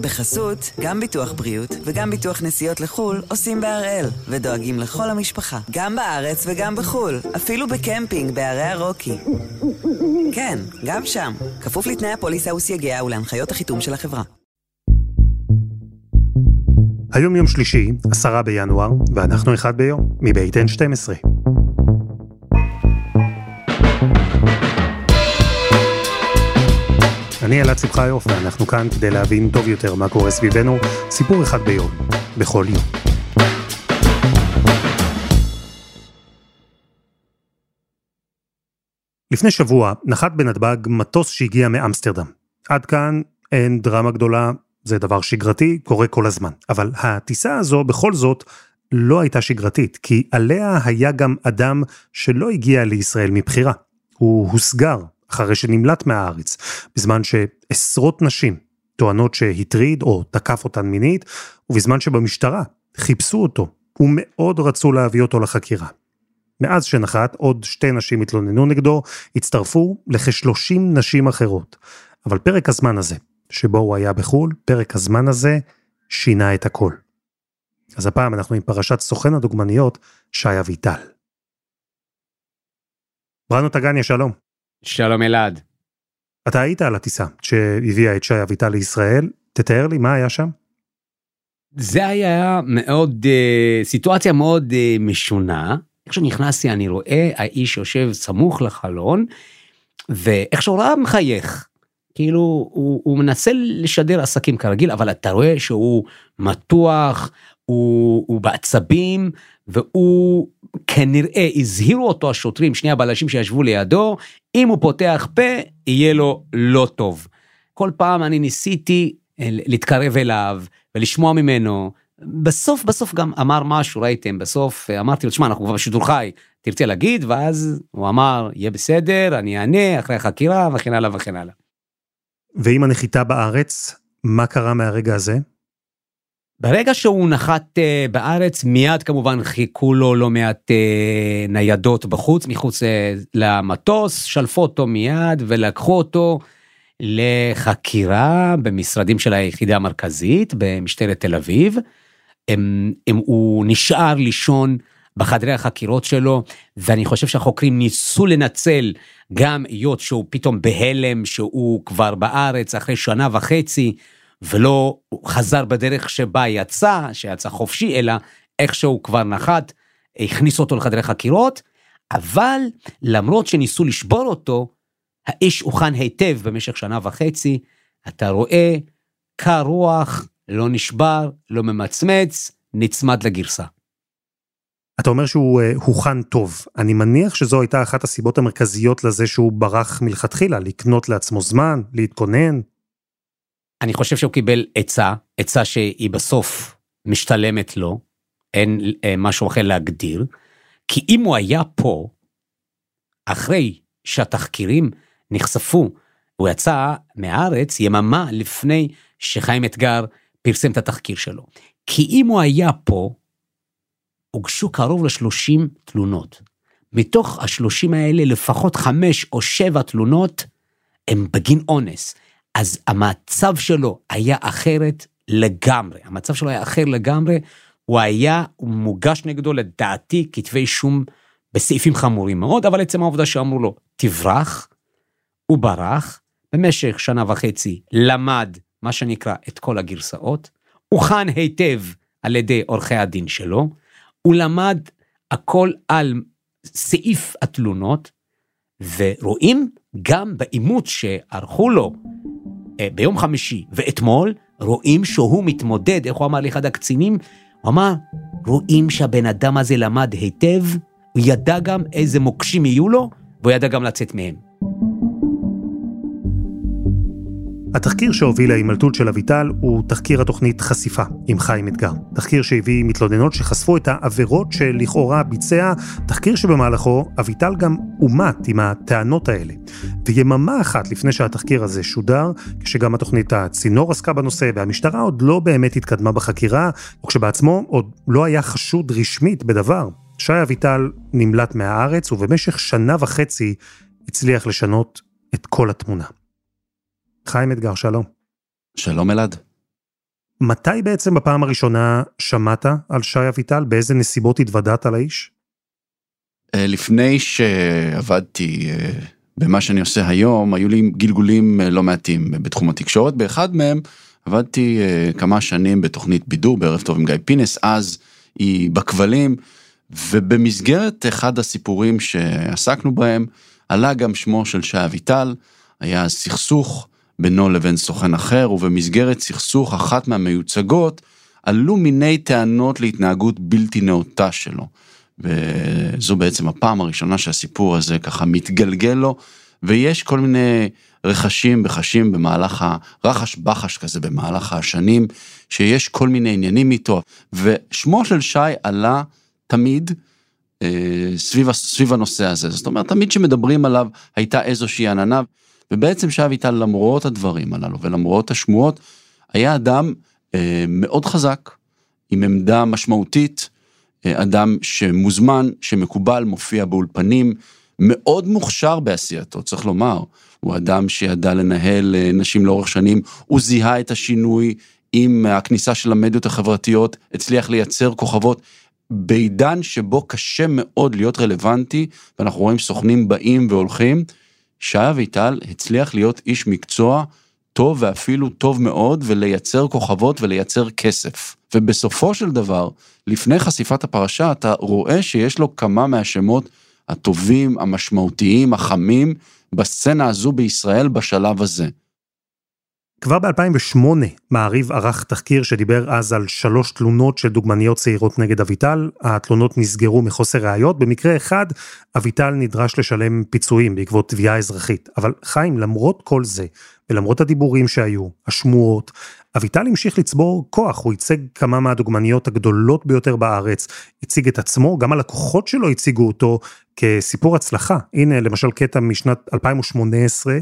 בחסות, גם ביטוח בריאות וגם ביטוח נסיעות לחו"ל עושים בהראל, ודואגים לכל המשפחה, גם בארץ וגם בחו"ל, אפילו בקמפינג בערי הרוקי. כן, גם שם, כפוף לתנאי הפוליסה וסייגיה ולהנחיות החיתום של החברה. היום יום שלישי, עשרה בינואר, ואנחנו אחד ביום, מבית N12. אני אלעד שמחיוף, ואנחנו כאן כדי להבין טוב יותר מה קורה סביבנו, סיפור אחד ביום, בכל יום. לפני שבוע נחת בנתב"ג מטוס שהגיע מאמסטרדם. עד כאן אין דרמה גדולה, זה דבר שגרתי, קורה כל הזמן. אבל הטיסה הזו בכל זאת לא הייתה שגרתית, כי עליה היה גם אדם שלא הגיע לישראל מבחירה. הוא הוסגר אחרי שנמלט מהארץ, בזמן שעשרות נשים טוענות שהטריד או תקף אותן מינית, ובזמן שבמשטרה חיפשו אותו ומאוד רצו להביא אותו לחקירה. מאז שנחת, עוד שתי נשים התלוננו נגדו, הצטרפו לכ-30 נשים אחרות. אבל פרק הזמן הזה, שבו הוא היה בחו"ל, פרק הזמן הזה שינה את הכל. אז הפעם אנחנו עם פרשת סוכן הדוגמניות, שי אביטל. בראנו טגניה, שלום. שלום אלעד. אתה היית על הטיסה שהביאה את שי אביטל לישראל, תתאר לי מה היה שם. זה היה מאוד, uh, סיטואציה מאוד uh, משונה. איך שנכנסתי אני רואה האיש יושב סמוך לחלון, ואיך שהוא ראה מחייך. כאילו הוא, הוא מנסה לשדר עסקים כרגיל, אבל אתה רואה שהוא מתוח, הוא, הוא בעצבים, והוא כנראה הזהירו אותו השוטרים, שני הבלשים שישבו לידו, אם הוא פותח פה, יהיה לו לא טוב. כל פעם אני ניסיתי אה, להתקרב אליו ולשמוע ממנו. בסוף בסוף גם אמר משהו ראיתם בסוף אה, אמרתי לו תשמע אנחנו כבר בשידור חי תרצה להגיד ואז הוא אמר יהיה בסדר אני אענה אחרי החקירה וכן הלאה וכן הלאה. ועם הנחיתה בארץ מה קרה מהרגע הזה? ברגע שהוא נחת uh, בארץ מיד כמובן חיכו לו לא מעט uh, ניידות בחוץ מחוץ uh, למטוס שלפו אותו מיד ולקחו אותו לחקירה במשרדים של היחידה המרכזית במשטרת תל אביב. הם, הם, הוא נשאר לישון בחדרי החקירות שלו ואני חושב שהחוקרים ניסו לנצל גם היות שהוא פתאום בהלם שהוא כבר בארץ אחרי שנה וחצי. ולא חזר בדרך שבה יצא, שיצא חופשי, אלא איכשהו כבר נחת, הכניס אותו לחדרי חקירות, אבל למרות שניסו לשבור אותו, האיש הוכן היטב במשך שנה וחצי, אתה רואה, קר רוח, לא נשבר, לא ממצמץ, נצמד לגרסה. אתה אומר שהוא uh, הוכן טוב. אני מניח שזו הייתה אחת הסיבות המרכזיות לזה שהוא ברח מלכתחילה, לקנות לעצמו זמן, להתכונן. אני חושב שהוא קיבל עצה, עצה שהיא בסוף משתלמת לו, אין אה, משהו אחר להגדיר, כי אם הוא היה פה, אחרי שהתחקירים נחשפו, הוא יצא מהארץ יממה לפני שחיים אתגר פרסם את התחקיר שלו. כי אם הוא היה פה, הוגשו קרוב ל-30 תלונות. מתוך ה-30 האלה, לפחות 5 או 7 תלונות הם בגין אונס. אז המצב שלו היה אחרת לגמרי, המצב שלו היה אחר לגמרי, הוא היה, הוא מוגש נגדו לדעתי כתבי אישום בסעיפים חמורים מאוד, אבל עצם העובדה שאמרו לו, תברח, הוא ברח, במשך שנה וחצי למד, מה שנקרא, את כל הגרסאות, הוכן היטב על ידי עורכי הדין שלו, הוא למד הכל על סעיף התלונות, ורואים גם בעימות שערכו לו ביום חמישי ואתמול, רואים שהוא מתמודד, איך הוא אמר לאחד הקצינים? הוא אמר, רואים שהבן אדם הזה למד היטב, הוא ידע גם איזה מוקשים יהיו לו, והוא ידע גם לצאת מהם. התחקיר שהוביל להימלטות של אביטל הוא תחקיר התוכנית חשיפה עם חיים אתגר. תחקיר שהביא מתלוננות שחשפו את העבירות שלכאורה ביצע, תחקיר שבמהלכו אביטל גם אומת עם הטענות האלה. ויממה אחת לפני שהתחקיר הזה שודר, כשגם התוכנית הצינור עסקה בנושא והמשטרה עוד לא באמת התקדמה בחקירה, וכשבעצמו עוד לא היה חשוד רשמית בדבר, שי אביטל נמלט מהארץ ובמשך שנה וחצי הצליח לשנות את כל התמונה. חיים אתגר, שלום. שלום אלעד. מתי בעצם בפעם הראשונה שמעת על שי אביטל? באיזה נסיבות התוודעת לאיש? אה, לפני שעבדתי אה, במה שאני עושה היום, היו לי גלגולים אה, לא מעטים בתחום התקשורת. באחד מהם עבדתי כמה שנים בתוכנית בידור בערב טוב עם גיא פינס, אז היא בכבלים, ובמסגרת אחד הסיפורים שעסקנו בהם, עלה גם שמו של שי אביטל, היה סכסוך בינו לבין סוכן אחר, ובמסגרת סכסוך אחת מהמיוצגות, עלו מיני טענות להתנהגות בלתי נאותה שלו. וזו בעצם הפעם הראשונה שהסיפור הזה ככה מתגלגל לו, ויש כל מיני רכשים וחשים במהלך הרחש בחש כזה במהלך השנים, שיש כל מיני עניינים איתו, ושמו של שי עלה תמיד אה, סביב, סביב הנושא הזה, זאת אומרת תמיד שמדברים עליו הייתה איזושהי עננה, ובעצם שי אביטל למרות הדברים הללו ולמרות השמועות, היה אדם אה, מאוד חזק, עם עמדה משמעותית, אה, אדם שמוזמן, שמקובל, מופיע באולפנים, מאוד מוכשר בעשייתו, צריך לומר. הוא אדם שידע לנהל אה, נשים לאורך שנים, הוא זיהה את השינוי עם הכניסה של המדיות החברתיות, הצליח לייצר כוכבות. בעידן שבו קשה מאוד להיות רלוונטי, ואנחנו רואים סוכנים באים והולכים, שי אביטל הצליח להיות איש מקצוע טוב ואפילו טוב מאוד, ולייצר כוכבות ולייצר כסף. ובסופו של דבר, לפני חשיפת הפרשה, אתה רואה שיש לו כמה מהשמות הטובים, המשמעותיים, החמים, בסצנה הזו בישראל בשלב הזה. כבר ב-2008 מעריב ערך תחקיר שדיבר אז על שלוש תלונות של דוגמניות צעירות נגד אביטל. התלונות נסגרו מחוסר ראיות. במקרה אחד, אביטל נדרש לשלם פיצויים בעקבות תביעה אזרחית. אבל חיים, למרות כל זה, ולמרות הדיבורים שהיו, השמועות, אביטל המשיך לצבור כוח, הוא ייצג כמה מהדוגמניות הגדולות ביותר בארץ, הציג את עצמו, גם הלקוחות שלו הציגו אותו כסיפור הצלחה. הנה למשל קטע משנת 2018,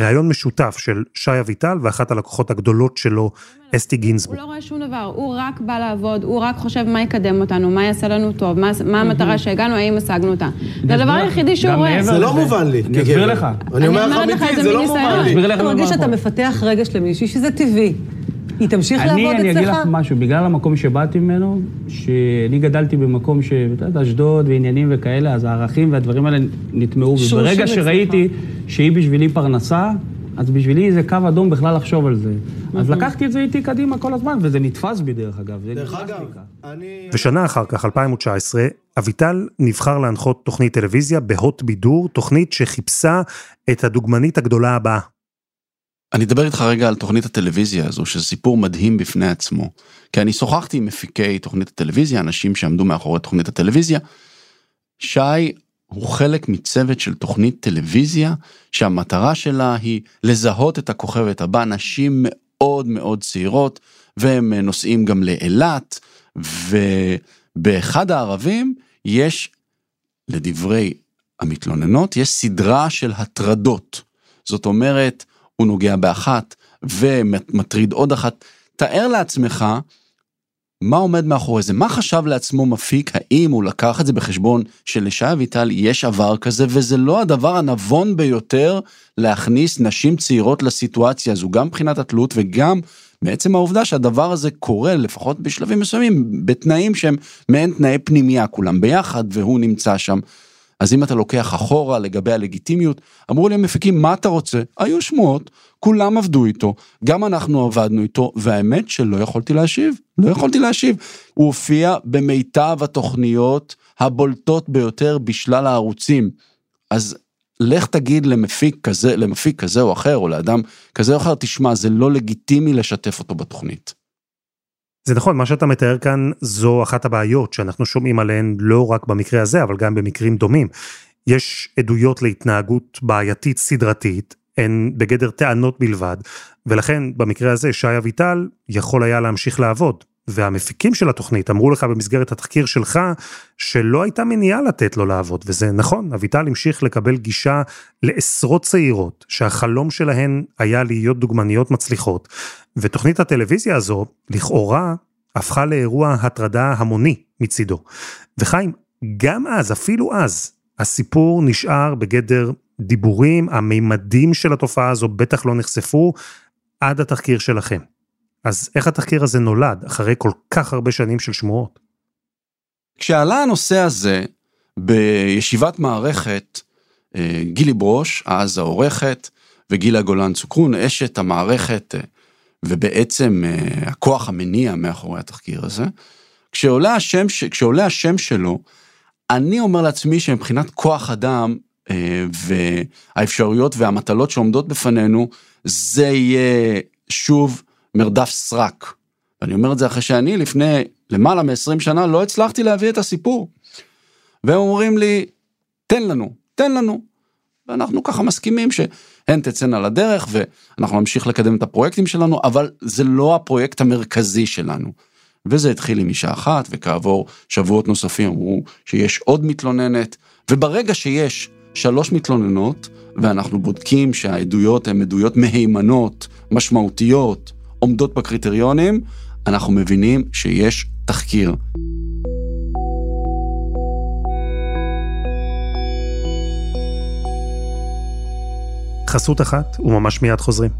ראיון משותף של שי אביטל ואחת הלקוחות הגדולות שלו, אסתי גינזבורג. הוא לא רואה שום דבר, הוא רק בא לעבוד, הוא רק חושב מה יקדם אותנו, מה יעשה לנו טוב, מה, מה המטרה שהגענו, האם השגנו אותה. זה הדבר היחידי שהוא רואה. זה לא מובן לי. אני אסביר לך. אני אומר לך אמיתי, זה לא מובן לי. אתה מרגיש שאתה מפתח רגש למישהי, שזה טבעי. היא תמשיך לעבוד אצלך? אני אגיד לך משהו, בגלל המקום שבאתי ממנו, שאני גדלתי במקום ש... את יודעת, אשדוד ועניינים וכאלה, אז הערכים והדברים האלה נטמעו. וברגע שראיתי שהיא בשבילי פרנסה, אז בשבילי זה קו אדום בכלל לחשוב על זה. אז לקחתי את זה איתי קדימה כל הזמן, וזה נתפס בי דרך אגב. דרך אגב, אני... ושנה אחר כך, 2019, אביטל נבחר להנחות תוכנית טלוויזיה בהוט בידור, תוכנית שחיפשה את הדוגמנית הגדולה הבאה. אני אדבר איתך רגע על תוכנית הטלוויזיה הזו, שזה סיפור מדהים בפני עצמו. כי אני שוחחתי עם מפיקי תוכנית הטלוויזיה, אנשים שעמדו מאחורי תוכנית הטלוויזיה. שי הוא חלק מצוות של תוכנית טלוויזיה, שהמטרה שלה היא לזהות את הכוכבת הבאה, נשים מאוד מאוד צעירות, והם נוסעים גם לאילת, ובאחד הערבים יש, לדברי המתלוננות, יש סדרה של הטרדות. זאת אומרת, הוא נוגע באחת ומטריד עוד אחת. תאר לעצמך מה עומד מאחורי זה, מה חשב לעצמו מפיק, האם הוא לקח את זה בחשבון שלשי אביטל יש עבר כזה, וזה לא הדבר הנבון ביותר להכניס נשים צעירות לסיטואציה הזו, גם מבחינת התלות וגם בעצם העובדה שהדבר הזה קורה, לפחות בשלבים מסוימים, בתנאים שהם מעין תנאי פנימייה, כולם ביחד, והוא נמצא שם. אז אם אתה לוקח אחורה לגבי הלגיטימיות, אמרו לי המפיקים, מה אתה רוצה? היו שמועות, כולם עבדו איתו, גם אנחנו עבדנו איתו, והאמת שלא יכולתי להשיב, לא יכולתי להשיב. הוא הופיע במיטב התוכניות הבולטות ביותר בשלל הערוצים. אז לך תגיד למפיק כזה, למפיק כזה או אחר, או לאדם כזה או אחר, תשמע, זה לא לגיטימי לשתף אותו בתוכנית. זה נכון, מה שאתה מתאר כאן זו אחת הבעיות שאנחנו שומעים עליהן לא רק במקרה הזה, אבל גם במקרים דומים. יש עדויות להתנהגות בעייתית סדרתית, הן בגדר טענות בלבד, ולכן במקרה הזה שי אביטל יכול היה להמשיך לעבוד. והמפיקים של התוכנית אמרו לך במסגרת התחקיר שלך שלא הייתה מניעה לתת לו לעבוד, וזה נכון, אביטל המשיך לקבל גישה לעשרות צעירות שהחלום שלהן היה להיות דוגמניות מצליחות, ותוכנית הטלוויזיה הזו, לכאורה, הפכה לאירוע הטרדה המוני מצידו. וחיים, גם אז, אפילו אז, הסיפור נשאר בגדר דיבורים, המימדים של התופעה הזו בטח לא נחשפו עד התחקיר שלכם. אז איך התחקיר הזה נולד, אחרי כל כך הרבה שנים של שמועות? כשעלה הנושא הזה בישיבת מערכת, אה, גילי ברוש, אז העורכת, וגילה גולן צוקרון, אשת המערכת, אה, ובעצם אה, הכוח המניע מאחורי התחקיר הזה, כשעולה השם, כשעולה השם שלו, אני אומר לעצמי שמבחינת כוח אדם והאפשרויות והמטלות שעומדות בפנינו, זה יהיה שוב מרדף סרק. ואני אומר את זה אחרי שאני לפני למעלה מ-20 שנה לא הצלחתי להביא את הסיפור. והם אומרים לי, תן לנו, תן לנו. ואנחנו ככה מסכימים שהן תצאנה לדרך ואנחנו נמשיך לקדם את הפרויקטים שלנו, אבל זה לא הפרויקט המרכזי שלנו. וזה התחיל עם אישה אחת, וכעבור שבועות נוספים אמרו שיש עוד מתלוננת, וברגע שיש שלוש מתלוננות, ואנחנו בודקים שהעדויות הן עדויות מהימנות, משמעותיות, עומדות בקריטריונים, אנחנו מבינים שיש תחקיר. חסות אחת, וממש מיד חוזרים.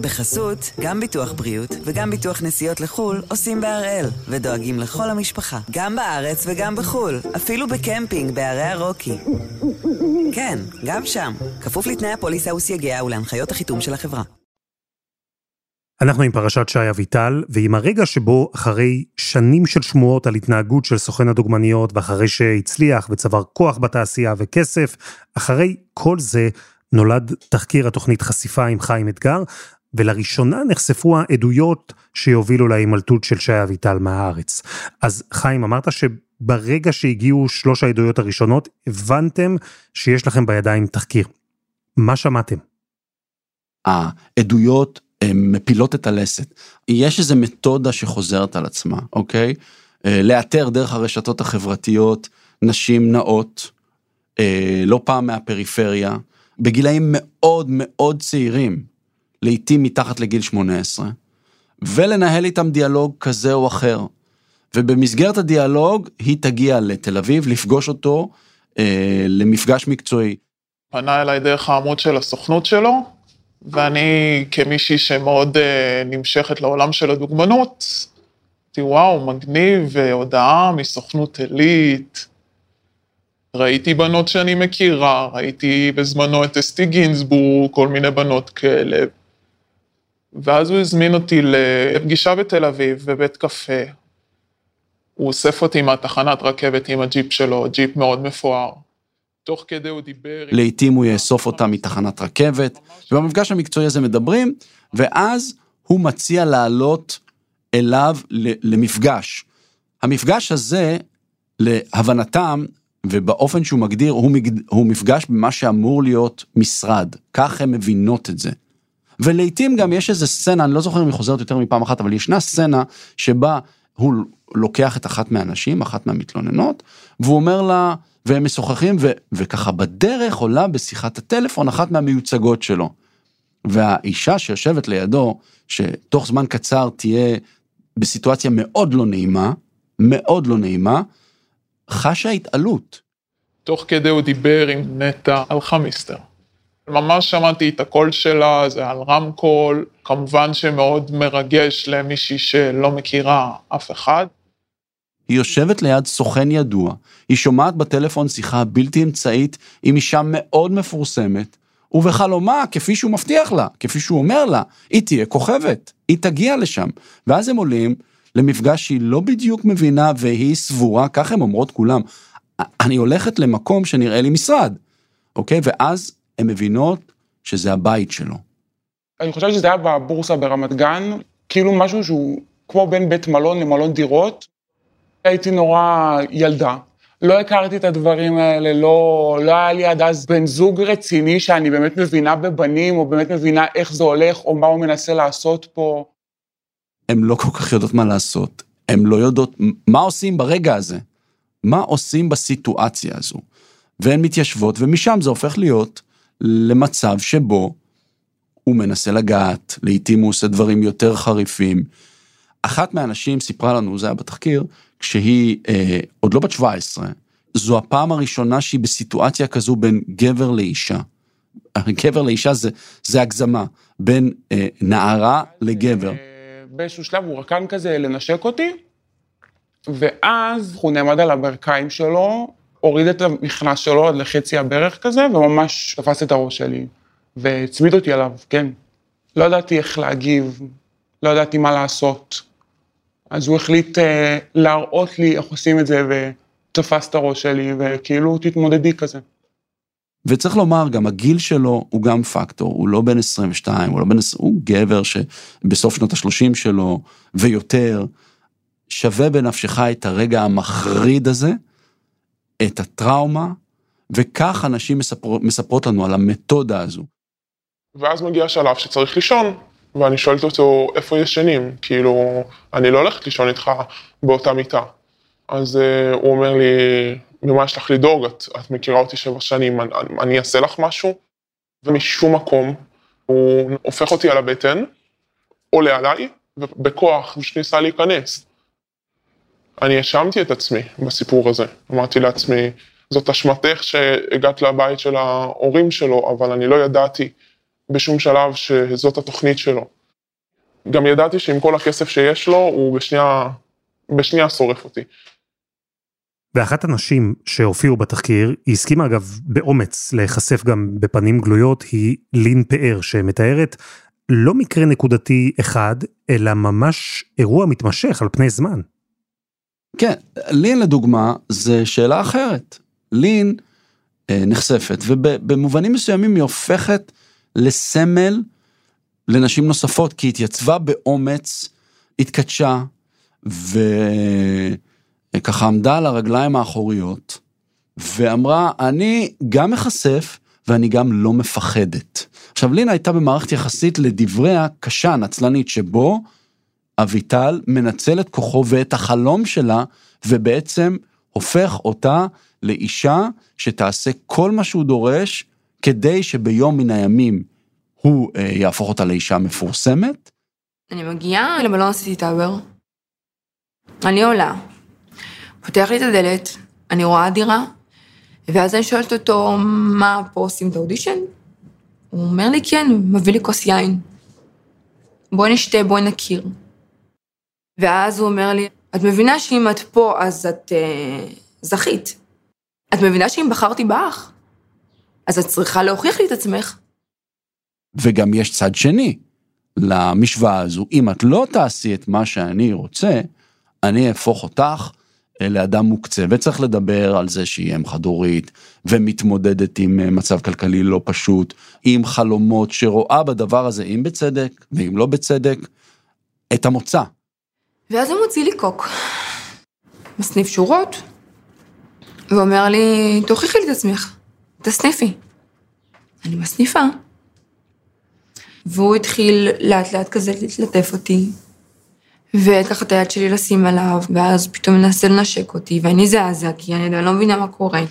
בחסות, גם ביטוח בריאות וגם ביטוח נסיעות לחו"ל עושים בהראל, ודואגים לכל המשפחה, גם בארץ וגם בחו"ל, אפילו בקמפינג בערי הרוקי. כן, גם שם, כפוף לתנאי הפוליסה וסייגיה ולהנחיות החיתום של החברה. אנחנו עם פרשת שי אביטל, ועם הרגע שבו אחרי שנים של שמועות על התנהגות של סוכן הדוגמניות, ואחרי שהצליח וצבר כוח בתעשייה וכסף, אחרי כל זה נולד תחקיר התוכנית חשיפה עם חיים אתגר, ולראשונה נחשפו העדויות שיובילו להימלטות של שי אביטל מהארץ. אז חיים, אמרת שברגע שהגיעו שלוש העדויות הראשונות, הבנתם שיש לכם בידיים תחקיר. מה שמעתם? העדויות מפילות את הלסת. יש איזו מתודה שחוזרת על עצמה, אוקיי? אה, לאתר דרך הרשתות החברתיות נשים נאות, אה, לא פעם מהפריפריה, בגילאים מאוד מאוד צעירים. לעתים מתחת לגיל 18, ולנהל איתם דיאלוג כזה או אחר. ובמסגרת הדיאלוג היא תגיע לתל אביב לפגוש אותו אה, למפגש מקצועי. פנה אליי דרך העמוד של הסוכנות שלו, ואני כמישהי שמאוד אה, נמשכת לעולם של הדוגמנות, אמרתי וואו, מגניב, הודעה מסוכנות עילית. ראיתי בנות שאני מכירה, ראיתי בזמנו את אסתי גינזבורג, כל מיני בנות כאלה. ואז הוא הזמין אותי לפגישה בתל אביב, בבית קפה. הוא אוסף אותי מהתחנת רכבת עם הג'יפ שלו, ג'יפ מאוד מפואר. תוך כדי הוא דיבר... לעתים הוא יאסוף אותה מתחנת רכבת, ובמפגש המקצועי הזה מדברים, ואז הוא מציע לעלות אליו למפגש. המפגש הזה, להבנתם, ובאופן שהוא מגדיר, הוא, מגד... הוא מפגש במה שאמור להיות משרד. כך הן מבינות את זה. ולעיתים גם יש איזה סצנה, אני לא זוכר אם היא חוזרת יותר מפעם אחת, אבל ישנה סצנה שבה הוא לוקח את אחת מהנשים, אחת מהמתלוננות, והוא אומר לה, והם משוחחים, ו, וככה בדרך עולה בשיחת הטלפון אחת מהמיוצגות שלו. והאישה שיושבת לידו, שתוך זמן קצר תהיה בסיטואציה מאוד לא נעימה, מאוד לא נעימה, חשה התעלות. תוך כדי הוא דיבר עם נטע על חמיסטר. ממש שמעתי את הקול שלה, זה על רמקול, כמובן שמאוד מרגש למישהי שלא מכירה אף אחד. היא יושבת ליד סוכן ידוע, היא שומעת בטלפון שיחה בלתי אמצעית עם אישה מאוד מפורסמת, ובחלומה, כפי שהוא מבטיח לה, כפי שהוא אומר לה, היא תהיה כוכבת, היא תגיע לשם. ואז הם עולים למפגש שהיא לא בדיוק מבינה והיא סבורה, כך הן אומרות כולם, אני הולכת למקום שנראה לי משרד, אוקיי? ואז הן מבינות שזה הבית שלו. אני חושב שזה היה בבורסה ברמת גן, כאילו משהו שהוא כמו בין בית מלון למלון דירות. הייתי נורא ילדה, לא הכרתי את הדברים האלה, לא, לא היה לי עד אז בן זוג רציני שאני באמת מבינה בבנים, או באמת מבינה איך זה הולך, או מה הוא מנסה לעשות פה. הן לא כל כך יודעות מה לעשות, הן לא יודעות מה עושים ברגע הזה, מה עושים בסיטואציה הזו. והן מתיישבות, ומשם זה הופך להיות למצב שבו הוא מנסה לגעת, לעתים הוא עושה דברים יותר חריפים. אחת מהנשים סיפרה לנו, זה היה בתחקיר, כשהיא אה, עוד לא בת 17, זו הפעם הראשונה שהיא בסיטואציה כזו בין גבר לאישה. גבר לאישה זה, זה הגזמה, בין אה, נערה לגבר. באיזשהו שלב הוא רקן כזה לנשק אותי, ואז הוא נעמד על הברכיים שלו, הוריד את המכנס שלו עד לחצי הברך כזה, וממש תפס את הראש שלי, והצמיד אותי עליו, כן. לא ידעתי איך להגיב, לא ידעתי מה לעשות. אז הוא החליט אה, להראות לי איך עושים את זה, ותפס את הראש שלי, וכאילו תתמודדי כזה. וצריך לומר, גם הגיל שלו הוא גם פקטור, הוא לא בן 22, הוא לא בן... הוא גבר שבסוף שנות ה-30 שלו ויותר, שווה בנפשך את הרגע המחריד הזה, את הטראומה, וכך אנשים מספר, מספרות לנו על המתודה הזו. ואז מגיע שלב שצריך לישון, ואני שואלת אותו, איפה ישנים? כאילו, אני לא הולכת לישון איתך באותה מיטה. אז uh, הוא אומר לי, ממה יש לך לדאוג? את, את מכירה אותי שבע שנים, אני, אני אעשה לך משהו? ומשום מקום, הוא הופך אותי על הבטן, עולה עליי, ובכוח פשוט ניסה להיכנס. אני האשמתי את עצמי בסיפור הזה. אמרתי לעצמי, זאת אשמתך שהגעת לבית של ההורים שלו, אבל אני לא ידעתי בשום שלב שזאת התוכנית שלו. גם ידעתי שעם כל הכסף שיש לו, הוא בשנייה, בשנייה שורף אותי. ואחת הנשים שהופיעו בתחקיר, היא הסכימה אגב באומץ להיחשף גם בפנים גלויות, היא לין פאר, שמתארת לא מקרה נקודתי אחד, אלא ממש אירוע מתמשך על פני זמן. כן, לין לדוגמה, זה שאלה אחרת. לין אה, נחשפת, ובמובנים מסוימים היא הופכת לסמל לנשים נוספות, כי היא התייצבה באומץ, התקדשה, וככה עמדה על הרגליים האחוריות, ואמרה, אני גם מחשף ואני גם לא מפחדת. עכשיו, לינה הייתה במערכת יחסית לדבריה קשה, נצלנית, שבו אביטל מנצל את כוחו ואת החלום שלה, ובעצם הופך אותה לאישה שתעשה כל מה שהוא דורש, כדי שביום מן הימים הוא אה, יהפוך אותה לאישה מפורסמת. אני מגיעה למלון סיטי טאוור, אני עולה, פותח לי את הדלת, אני רואה דירה, ואז אני שואלת אותו, מה, פה עושים את האודישן? הוא אומר לי, כן, מביא לי כוס יין. בואי נשתה, בואי נכיר. ואז הוא אומר לי, את מבינה שאם את פה, אז את אה, זכית. את מבינה שאם בחרתי באח, אז את צריכה להוכיח לי את עצמך. וגם יש צד שני למשוואה הזו. אם את לא תעשי את מה שאני רוצה, אני אהפוך אותך לאדם מוקצה. וצריך לדבר על זה שהיא אם חד-הורית, ומתמודדת עם אה, מצב כלכלי לא פשוט, עם חלומות שרואה בדבר הזה, אם בצדק ואם לא בצדק, את המוצא. ואז הוא מוציא לי קוק, מסניף שורות, ואומר לי, תוכיחי לי את עצמך, תסניפי. אני מסניפה. והוא התחיל לאט לאט כזה להתלטף אותי, וככה את היד שלי לשים עליו, ואז פתאום מנסה לנשק אותי, ואני זעזע, כי אני לא מבינה מה קורה.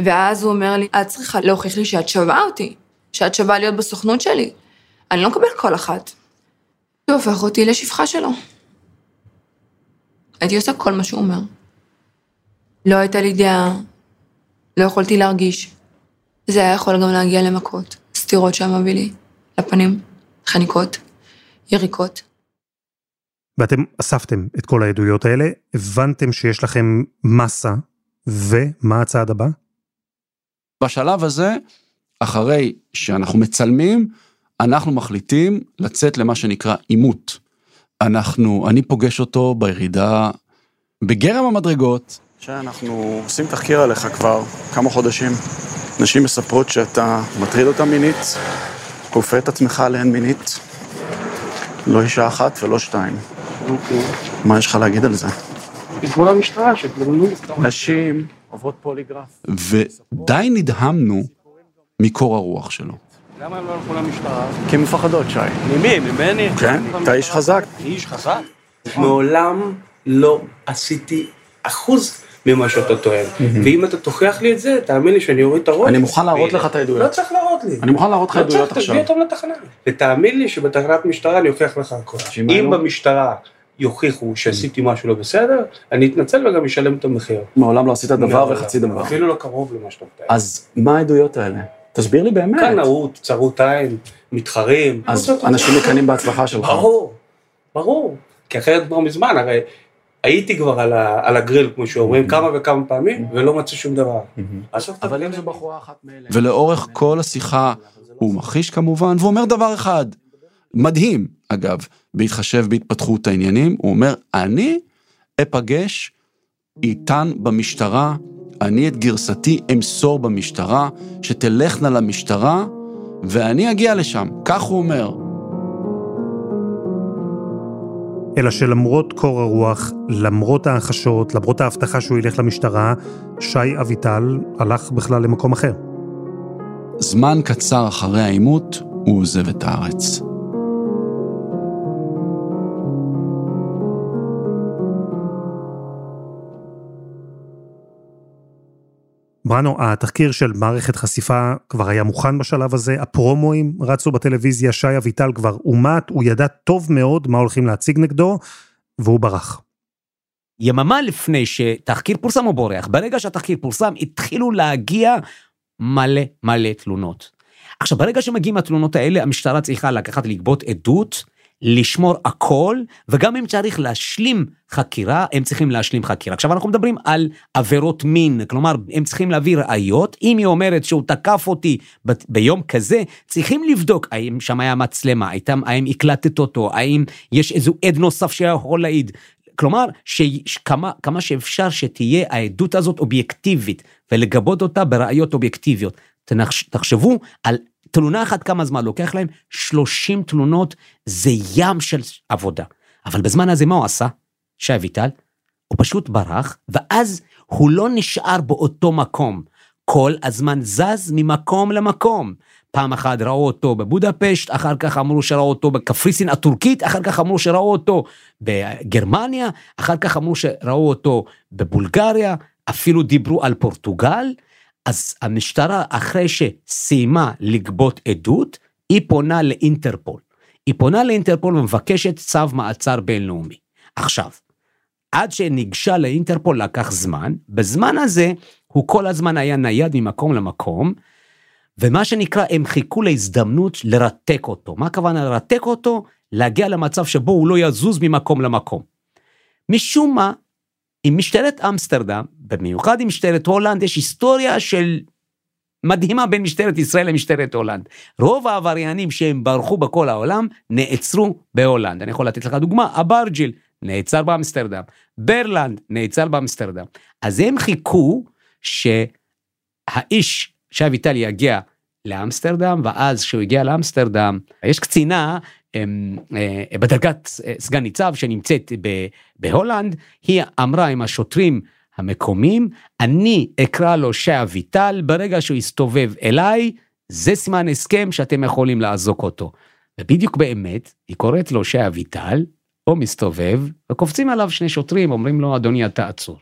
ואז הוא אומר לי, את צריכה להוכיח לי שאת שווה אותי, שאת שווה להיות בסוכנות שלי. אני לא מקבל כל אחת. הוא הופך אותי לשפחה שלו. הייתי עושה כל מה שהוא אומר. לא הייתה לי דעה, לא יכולתי להרגיש. זה היה יכול גם להגיע למכות, סטירות שהיה מביא לי, לפנים, חניקות, יריקות. ואתם אספתם את כל העדויות האלה, הבנתם שיש לכם מסה, ומה הצעד הבא? בשלב הזה, אחרי שאנחנו מצלמים, אנחנו מחליטים לצאת למה שנקרא עימות. אנחנו, אני פוגש אותו בירידה בגרם המדרגות. שאנחנו עושים תחקיר עליך כבר כמה חודשים. נשים מספרות שאתה מטריד אותה מינית, כופה את עצמך עליהן מינית. לא אישה אחת ולא שתיים. מה יש לך להגיד על זה? תגמול המשטרה, שתגמלו. נשים עוברות פוליגרף. ודי נדהמנו מקור הרוח שלו. למה הם לא הלכו למשטרה? כי הם מפחדות, שי. ממי? ממני? כן, אתה איש חזק. איש חזק? מעולם לא עשיתי אחוז ממה שאתה טוען. ואם אתה תוכיח לי את זה, תאמין לי שאני אוריד את הראש. אני מוכן להראות לך את העדויות. לא צריך להראות לי. אני מוכן להראות לך לא עדויות צריך, עכשיו. תביא אותם לתחנה. ותאמין לי שבתחנת משטרה אני אוכיח לך הכל. שאם אם היו- במשטרה יוכיחו שעשיתי משהו לא בסדר, אני אתנצל וגם אשלם את המחיר. מעולם לא עשית דבר. וחצי דבר. אפילו לא קרוב למה שאתה מתאר. אז מה העדויות האלה? תסביר לי באמת. קנאות, צרות עין, מתחרים. אז אנשים מקנאים בהצלחה שלך. ברור, ברור. כי אחרת כבר מזמן, הרי הייתי כבר על, ה, על הגריל, כמו שאומרים, כמה וכמה פעמים, ולא מצאו שום דבר. אבל אם זו בחורה אחת מאלה... ולאורך כל השיחה הוא מכחיש כמובן, והוא אומר דבר אחד, מדהים אגב, בהתחשב בהתפתחות העניינים, הוא אומר, אני אפגש איתן במשטרה, אני את גרסתי אמסור במשטרה, שתלכנה למשטרה, ואני אגיע לשם, כך הוא אומר. אלא שלמרות קור הרוח, למרות ההכחשות, למרות ההבטחה שהוא ילך למשטרה, שי אביטל הלך בכלל למקום אחר. זמן קצר אחרי העימות, הוא עוזב את הארץ. בראנו, התחקיר של מערכת חשיפה כבר היה מוכן בשלב הזה, הפרומואים רצו בטלוויזיה, שי אביטל כבר אומת, הוא ידע טוב מאוד מה הולכים להציג נגדו, והוא ברח. יממה לפני שתחקיר פורסם או בורח, ברגע שהתחקיר פורסם, התחילו להגיע מלא מלא תלונות. עכשיו, ברגע שמגיעים התלונות האלה, המשטרה צריכה לקחת, לגבות עדות, לשמור הכל, וגם אם צריך להשלים חקירה, הם צריכים להשלים חקירה. עכשיו, אנחנו מדברים על עבירות מין, כלומר, הם צריכים להביא ראיות. אם היא אומרת שהוא תקף אותי ב- ביום כזה, צריכים לבדוק האם שם היה מצלמה, האם, האם הקלטת אותו, האם יש איזה עד נוסף שיכול להעיד. כלומר, שכמה כמה שאפשר שתהיה העדות הזאת אובייקטיבית, ולגבות אותה בראיות אובייקטיביות. תחשבו על תלונה אחת כמה זמן לוקח להם, 30 תלונות זה ים של עבודה. אבל בזמן הזה מה הוא עשה? שי אביטל? הוא פשוט ברח, ואז הוא לא נשאר באותו מקום. כל הזמן זז ממקום למקום. פעם אחת ראו אותו בבודפשט, אחר כך אמרו שראו אותו בקפריסין הטורקית, אחר כך אמרו שראו אותו בגרמניה, אחר כך אמרו שראו אותו בבולגריה, אפילו דיברו על פורטוגל. אז המשטרה, אחרי שסיימה לגבות עדות, היא פונה לאינטרפול. היא פונה לאינטרפול ומבקשת צו מעצר בינלאומי. עכשיו, עד שניגשה לאינטרפול לקח זמן, בזמן הזה הוא כל הזמן היה נייד ממקום למקום, ומה שנקרא, הם חיכו להזדמנות לרתק אותו. מה הכוונה לרתק אותו? להגיע למצב שבו הוא לא יזוז ממקום למקום. משום מה, עם משטרת אמסטרדם, במיוחד עם משטרת הולנד, יש היסטוריה של מדהימה בין משטרת ישראל למשטרת הולנד. רוב העבריינים שהם ברחו בכל העולם, נעצרו בהולנד. אני יכול לתת לך דוגמה, אברג'יל נעצר באמסטרדם, ברלנד נעצר באמסטרדם. אז הם חיכו שהאיש, שי אביטל יגיע לאמסטרדם, ואז כשהוא הגיע לאמסטרדם, יש קצינה אמ, אה, בדרגת אה, סגן ניצב שנמצאת בהולנד, היא אמרה עם השוטרים המקומיים, אני אקרא לו שי אביטל, ברגע שהוא יסתובב אליי, זה סימן מוסכם שאתם יכולים לאזוק אותו. ובדיוק באמת, היא קוראת לו שי אביטל, הוא מסתובב, וקופצים עליו שני שוטרים, אומרים לו, אדוני, אתה עצור.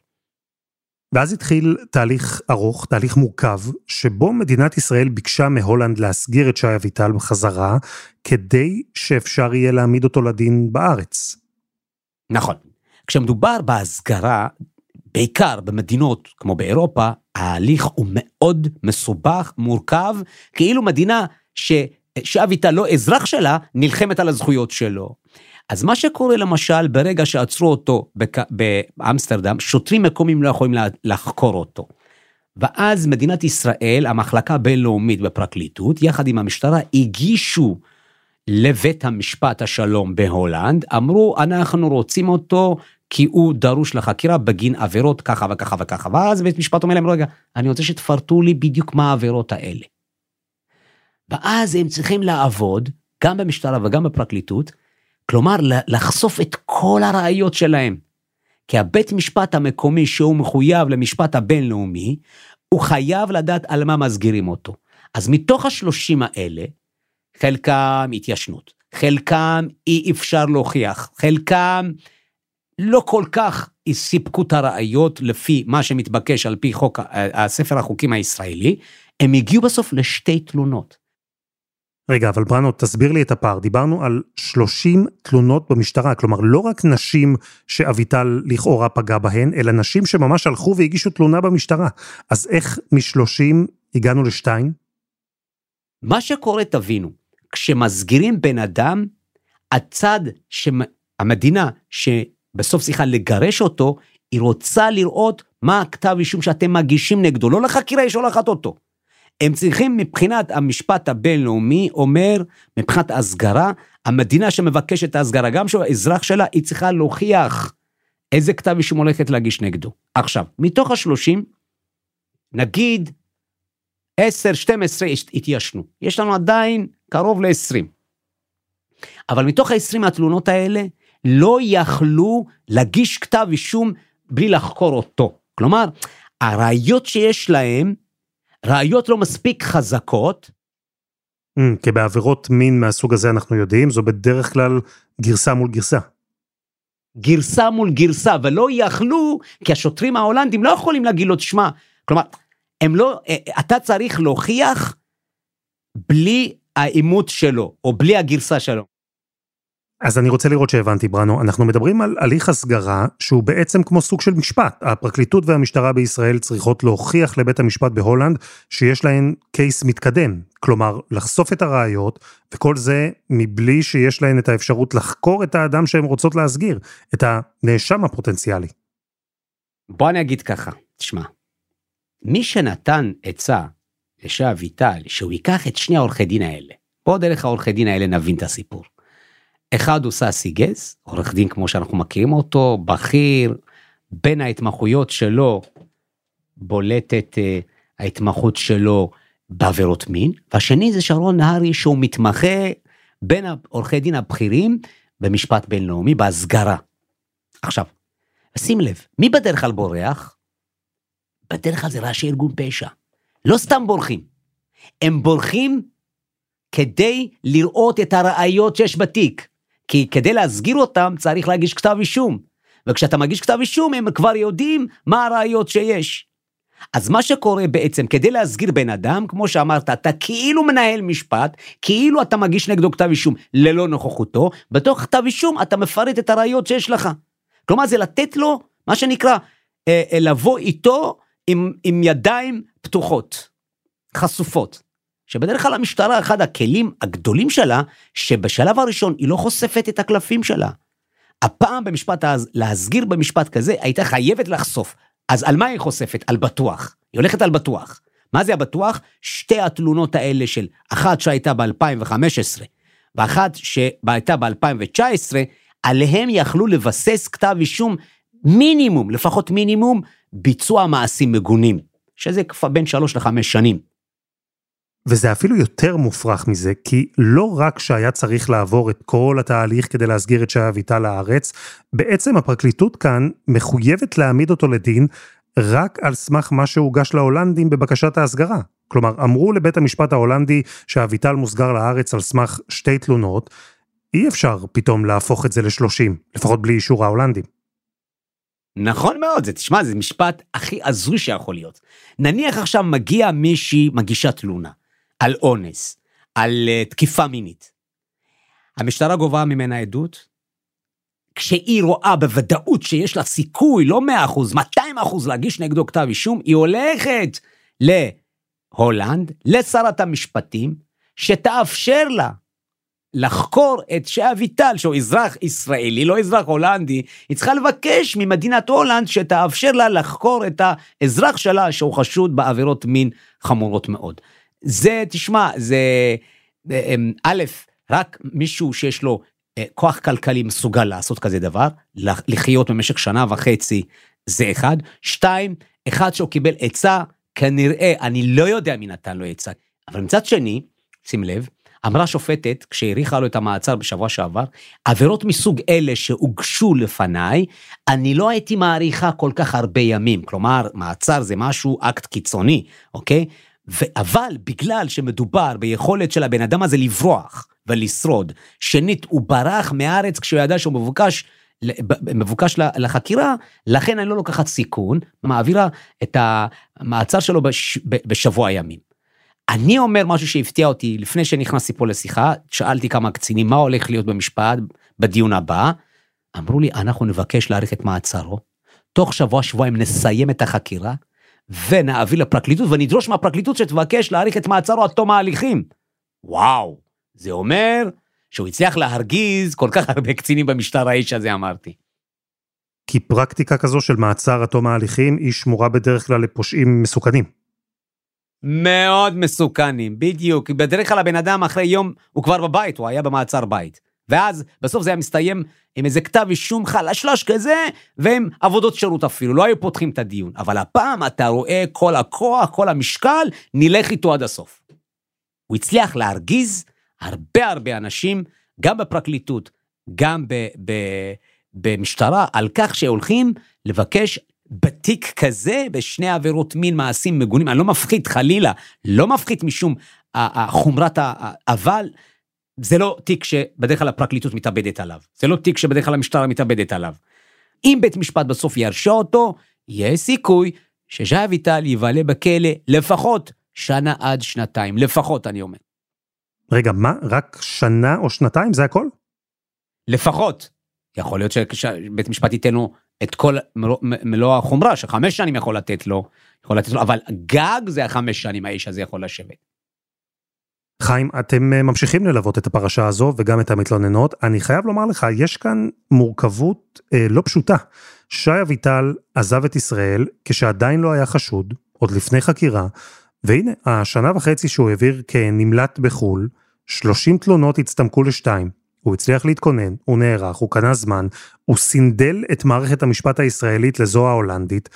ואז התחיל תהליך ארוך, תהליך מורכב, שבו מדינת ישראל ביקשה מהולנד להסגיר את שי אביטל בחזרה, כדי שאפשר יהיה להעמיד אותו לדין בארץ. נכון. כשמדובר בהסגרה, בעיקר במדינות כמו באירופה, ההליך הוא מאוד מסובך, מורכב, כאילו מדינה ש... שאביטל לא אזרח שלה, נלחמת על הזכויות שלו. אז מה שקורה למשל, ברגע שעצרו אותו בק... באמסטרדם, שוטרים מקומיים לא יכולים. לחקור אותו. ואז מדינת ישראל, המחלקה הבינלאומית בפרקליטות, יחד עם המשטרה, הגישו לבית המשפט השלום בהולנד, אמרו, אנחנו רוצים אותו כי הוא דרוש לחקירה בגין עבירות ככה וככה וככה. ואז בית משפט אומר להם, רגע, אני רוצה שתפרטו לי בדיוק מה העבירות האלה. ואז הם צריכים לעבוד, גם במשטרה וגם בפרקליטות, כלומר, לחשוף את כל הראיות שלהם. כי הבית משפט המקומי שהוא מחויב למשפט הבינלאומי, הוא חייב לדעת על מה מסגירים אותו. אז מתוך השלושים האלה, חלקם התיישנות, חלקם אי אפשר להוכיח, חלקם לא כל כך סיפקו את הראיות לפי מה שמתבקש על פי חוק, הספר החוקים הישראלי, הם הגיעו בסוף לשתי תלונות. רגע, אבל בראנו, תסביר לי את הפער. דיברנו על 30 תלונות במשטרה, כלומר, לא רק נשים שאביטל לכאורה פגע בהן, אלא נשים שממש הלכו והגישו תלונה במשטרה. אז איך מ-30 הגענו לשתיים? מה שקורה, תבינו, כשמסגירים בן אדם, הצד שהמדינה, שבסוף צריכה לגרש אותו, היא רוצה לראות מה הכתב אישום שאתם מגישים נגדו, לא לחקירה היא שולחת אותו. הם צריכים מבחינת המשפט הבינלאומי אומר, מבחינת הסגרה, המדינה שמבקשת את ההסגרה, גם שהוא האזרח שלה, היא צריכה להוכיח איזה כתב אישום הולכת להגיש נגדו. עכשיו, מתוך השלושים, נגיד 10, 12 התיישנו. יש לנו עדיין קרוב ל-20. אבל מתוך ה-20 התלונות האלה, לא יכלו להגיש כתב אישום בלי לחקור אותו. כלומר, הראיות שיש להם, ראיות לא מספיק חזקות. Mm, כי בעבירות מין מהסוג הזה אנחנו יודעים, זו בדרך כלל גרסה מול גרסה. גרסה מול גרסה, ולא יכלו, כי השוטרים ההולנדים לא יכולים להגיד לו, תשמע, כלומר, הם לא, אה, אתה צריך להוכיח בלי האימות שלו, או בלי הגרסה שלו. אז אני רוצה לראות שהבנתי, בראנו. אנחנו מדברים על הליך הסגרה שהוא בעצם כמו סוג של משפט. הפרקליטות והמשטרה בישראל צריכות להוכיח לבית המשפט בהולנד שיש להן קייס מתקדם. כלומר, לחשוף את הראיות, וכל זה מבלי שיש להן את האפשרות לחקור את האדם שהן רוצות להסגיר, את הנאשם הפוטנציאלי. בוא אני אגיד ככה, תשמע, מי שנתן עצה לשי אביטל, שהוא ייקח את שני העורכי דין האלה, בוא דרך העורכי דין האלה נבין את הסיפור. אחד הוא סאסי גז, עורך דין כמו שאנחנו מכירים אותו, בכיר, בין ההתמחויות שלו בולטת uh, ההתמחות שלו בעבירות מין, והשני זה שרון נהרי שהוא מתמחה בין העורכי דין הבכירים במשפט בינלאומי, בהסגרה. עכשיו, שים לב, מי בדרך כלל בורח? בדרך כלל זה ראשי ארגון פשע. לא סתם בורחים, הם בורחים כדי לראות את הראיות שיש בתיק. כי כדי להסגיר אותם צריך להגיש כתב אישום. וכשאתה מגיש כתב אישום הם כבר יודעים מה הראיות שיש. אז מה שקורה בעצם, כדי להסגיר בן אדם, כמו שאמרת, אתה כאילו מנהל משפט, כאילו אתה מגיש נגדו כתב אישום ללא נוכחותו, בתוך כתב אישום אתה מפרט את הראיות שיש לך. כלומר, זה לתת לו, מה שנקרא, אה, אה, לבוא איתו עם, עם ידיים פתוחות, חשופות. שבדרך כלל המשטרה, אחד הכלים הגדולים שלה, שבשלב הראשון היא לא חושפת את הקלפים שלה. הפעם במשפט, להסגיר במשפט כזה, הייתה חייבת לחשוף. אז על מה היא חושפת? על בטוח. היא הולכת על בטוח. מה זה הבטוח? שתי התלונות האלה של אחת שהייתה ב-2015 ואחת שהייתה ב-2019, עליהם יכלו לבסס כתב אישום מינימום, לפחות מינימום, ביצוע מעשים מגונים, שזה כבר בין שלוש לחמש שנים. וזה אפילו יותר מופרך מזה, כי לא רק שהיה צריך לעבור את כל התהליך כדי להסגיר את שי אביטל לארץ, בעצם הפרקליטות כאן מחויבת להעמיד אותו לדין רק על סמך מה שהוגש להולנדים בבקשת ההסגרה. כלומר, אמרו לבית המשפט ההולנדי שאביטל מוסגר לארץ על סמך שתי תלונות, אי אפשר פתאום להפוך את זה לשלושים, לפחות בלי אישור ההולנדים. נכון מאוד, זה, תשמע, זה משפט הכי הזוי שיכול להיות. נניח עכשיו מגיע מישהי, מגישה תלונה. על אונס, על uh, תקיפה מינית. המשטרה גובה ממנה עדות, כשהיא רואה בוודאות שיש לה סיכוי, לא 100%, 200% להגיש נגדו כתב אישום, היא הולכת להולנד, לשרת המשפטים, שתאפשר לה לחקור את שי אביטל, שהוא אזרח ישראלי, לא אזרח הולנדי, היא צריכה לבקש ממדינת הולנד שתאפשר לה לחקור את האזרח שלה, שהוא חשוד בעבירות מין חמורות מאוד. זה, תשמע, זה, אמ, א', רק מישהו שיש לו אה, כוח כלכלי מסוגל לעשות כזה דבר, לחיות במשך שנה וחצי, זה אחד. שתיים, אחד שהוא קיבל עצה, כנראה, אני לא יודע מי נתן לו עצה. אבל מצד שני, שים לב, אמרה שופטת, כשהאריכה לו את המעצר בשבוע שעבר, עבירות מסוג אלה שהוגשו לפניי, אני לא הייתי מעריכה כל כך הרבה ימים. כלומר, מעצר זה משהו, אקט קיצוני, אוקיי? אבל בגלל שמדובר ביכולת של הבן אדם הזה לברוח ולשרוד, שנית, הוא ברח מהארץ כשהוא ידע שהוא מבוקש מבוקש לחקירה, לכן אני לא לוקחת סיכון, מעבירה את המעצר שלו בש, בשבוע ימים. אני אומר משהו שהפתיע אותי לפני שנכנסתי פה לשיחה, שאלתי כמה קצינים מה הולך להיות במשפט בדיון הבא, אמרו לי אנחנו נבקש להאריך את מעצרו, תוך שבוע שבועיים נסיים את החקירה, ונעביר לפרקליטות ונדרוש מהפרקליטות שתבקש להאריך את מעצרו עד תום ההליכים. וואו, זה אומר שהוא הצליח להרגיז כל כך הרבה קצינים במשטר האיש הזה, אמרתי. כי פרקטיקה כזו של מעצר עד תום ההליכים היא שמורה בדרך כלל לפושעים מסוכנים. מאוד מסוכנים, בדיוק. בדרך כלל הבן אדם אחרי יום הוא כבר בבית, הוא היה במעצר בית. ואז בסוף זה היה מסתיים עם איזה כתב אישום חלשלש כזה, ועם עבודות שירות אפילו, לא היו פותחים את הדיון. אבל הפעם אתה רואה כל הכוח, כל המשקל, נלך איתו עד הסוף. הוא הצליח להרגיז הרבה הרבה אנשים, גם בפרקליטות, גם ב, ב, במשטרה, על כך שהולכים לבקש בתיק כזה, בשני עבירות מין, מעשים מגונים, אני לא מפחית חלילה, לא מפחית משום חומרת ה... אבל זה לא תיק שבדרך כלל הפרקליטות מתאבדת עליו, זה לא תיק שבדרך כלל המשטרה מתאבדת עליו. אם בית משפט בסוף ירשה אותו, יש סיכוי שז'ה אביטל יבלה בכלא לפחות שנה עד שנתיים, לפחות אני אומר. רגע, מה? רק שנה או שנתיים? זה הכל? לפחות. יכול להיות שבית משפט ייתן לו את כל מלוא החומרה, שחמש שנים יכול לתת לו, יכול לתת לו, אבל גג זה החמש שנים האיש הזה יכול לשבת. חיים, אתם אה, ממשיכים ללוות את הפרשה הזו וגם את המתלוננות. אני חייב לומר לך, יש כאן מורכבות אה, לא פשוטה. שי אביטל עזב את ישראל כשעדיין לא היה חשוד, עוד לפני חקירה, והנה, השנה וחצי שהוא העביר כנמלט בחו"ל, 30 תלונות הצטמקו לשתיים. הוא הצליח להתכונן, הוא נערך, הוא קנה זמן, הוא סינדל את מערכת המשפט הישראלית לזו ההולנדית.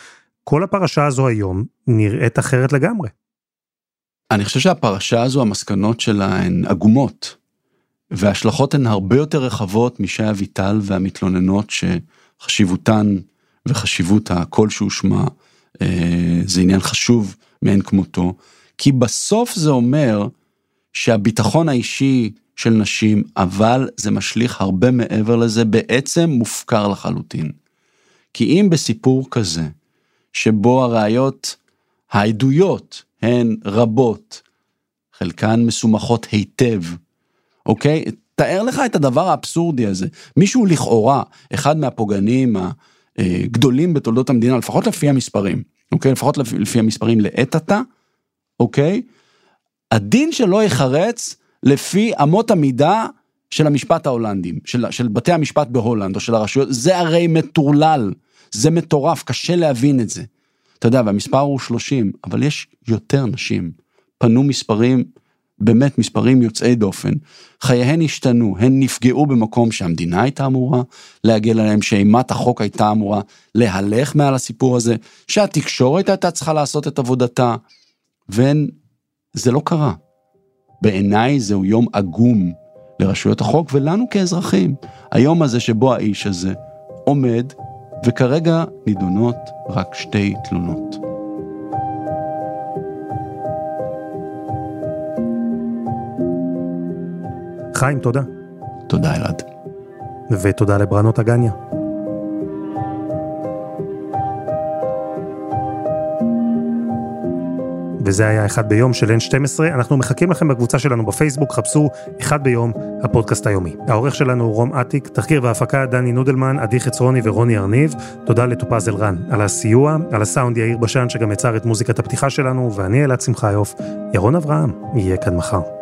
כל הפרשה הזו היום נראית אחרת לגמרי. אני חושב שהפרשה הזו, המסקנות שלה הן עגומות, וההשלכות הן הרבה יותר רחבות משי אביטל והמתלוננות שחשיבותן וחשיבות הקול שהושמע אה, זה עניין חשוב מאין כמותו, כי בסוף זה אומר שהביטחון האישי של נשים, אבל זה משליך הרבה מעבר לזה, בעצם מופקר לחלוטין. כי אם בסיפור כזה, שבו הראיות, העדויות הן רבות, חלקן מסומכות היטב, אוקיי? תאר לך את הדבר האבסורדי הזה. מישהו לכאורה, אחד מהפוגענים הגדולים בתולדות המדינה, לפחות לפי המספרים, אוקיי? לפחות לפי, לפי המספרים לעת עתה, אוקיי? הדין שלו ייחרץ לפי אמות המידה של המשפט ההולנדים, של, של בתי המשפט בהולנד או של הרשויות, זה הרי מטורלל, זה מטורף, קשה להבין את זה. אתה יודע, והמספר הוא 30, אבל יש יותר נשים. פנו מספרים, באמת מספרים יוצאי דופן. חייהן השתנו, הן נפגעו במקום שהמדינה הייתה אמורה להגן עליהם, שאימת החוק הייתה אמורה להלך מעל הסיפור הזה, שהתקשורת הייתה צריכה לעשות את עבודתה, והן, זה לא קרה. בעיניי זהו יום עגום לרשויות החוק ולנו כאזרחים. היום הזה שבו האיש הזה עומד, וכרגע נידונות רק שתי תלונות. חיים, תודה. תודה, אלעד. ותודה לברנות אגניה. וזה היה אחד ביום של N12, אנחנו מחכים לכם בקבוצה שלנו בפייסבוק, חפשו אחד ביום, הפודקאסט היומי. העורך שלנו הוא רום אטיק, תחקיר והפקה דני נודלמן, עדי חצרוני ורוני ארניב, תודה לטופז אלרן על הסיוע, על הסאונד יאיר בשן שגם יצר את מוזיקת הפתיחה שלנו, ואני אלעד שמחיוף, ירון אברהם, יהיה כאן מחר.